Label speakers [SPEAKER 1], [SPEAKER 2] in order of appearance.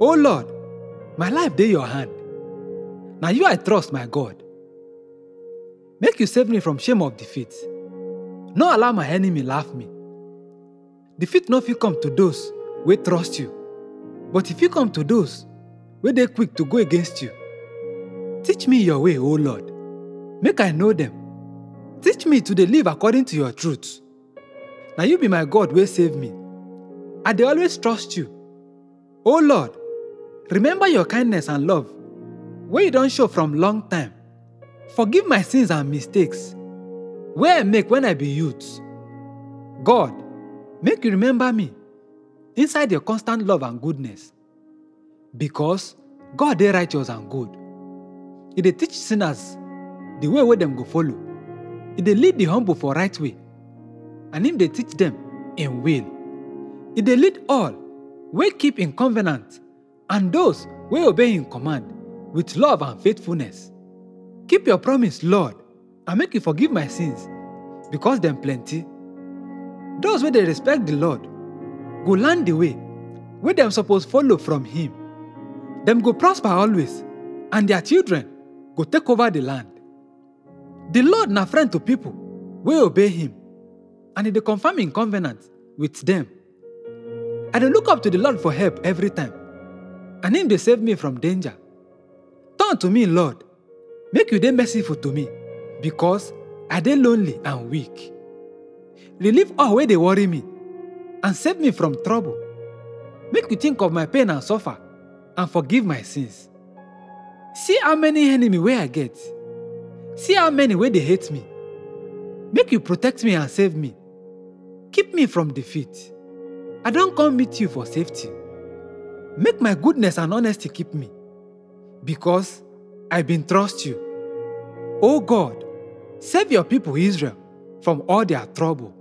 [SPEAKER 1] Oh Lord, my life dey your hand. Na you I trust, my God. Make you save me from shame of defeat. No allow my enemy laugh me. Defeat no fit come to those wey trust you, but e fit come to those wey dey quick to go against you. Teach me your way, O Lord, make I know them. Teach me to dey live according to your truth. Na you be my God wey save me. I dey always trust you. O Lord, remember your kindness and love wey you don't show from long time. Forgive my sins and mistakes where I make when I be youth. God, make you remember me inside your constant love and goodness. Because God dey righteous and good. E dey teach sinners the way where them go follow. E dey lead the humble for right way. And him dey teach them in will. E dey lead all wey keep in covenant and those wey obey him command with love and faithfulness. Keep your promise, Lord, and make you forgive my sins because them plenty. Those wey they respect the Lord go learn the way where them suppose follow from him. Them go prosper always, and their children go take over the land. The Lord na friend to people wey obey him, and e dey confirm him covenant with them. I dey look up to the Lord for help every time, and him dey save me from danger. Turn to me, Lord, make you dey merciful to me, because I dey lonely and weak. Relieve all wey dey worry me, and save me from trouble. Make you think of my pain and suffer, and forgive my sins. See how many enemy wey I get. See how many wey dey hate me. Make you protect me and save me. Keep me from defeat. I don come meet you for safety. Make my goodness and honesty keep me, because I been trust you. O God, save your people Israel from all their trouble.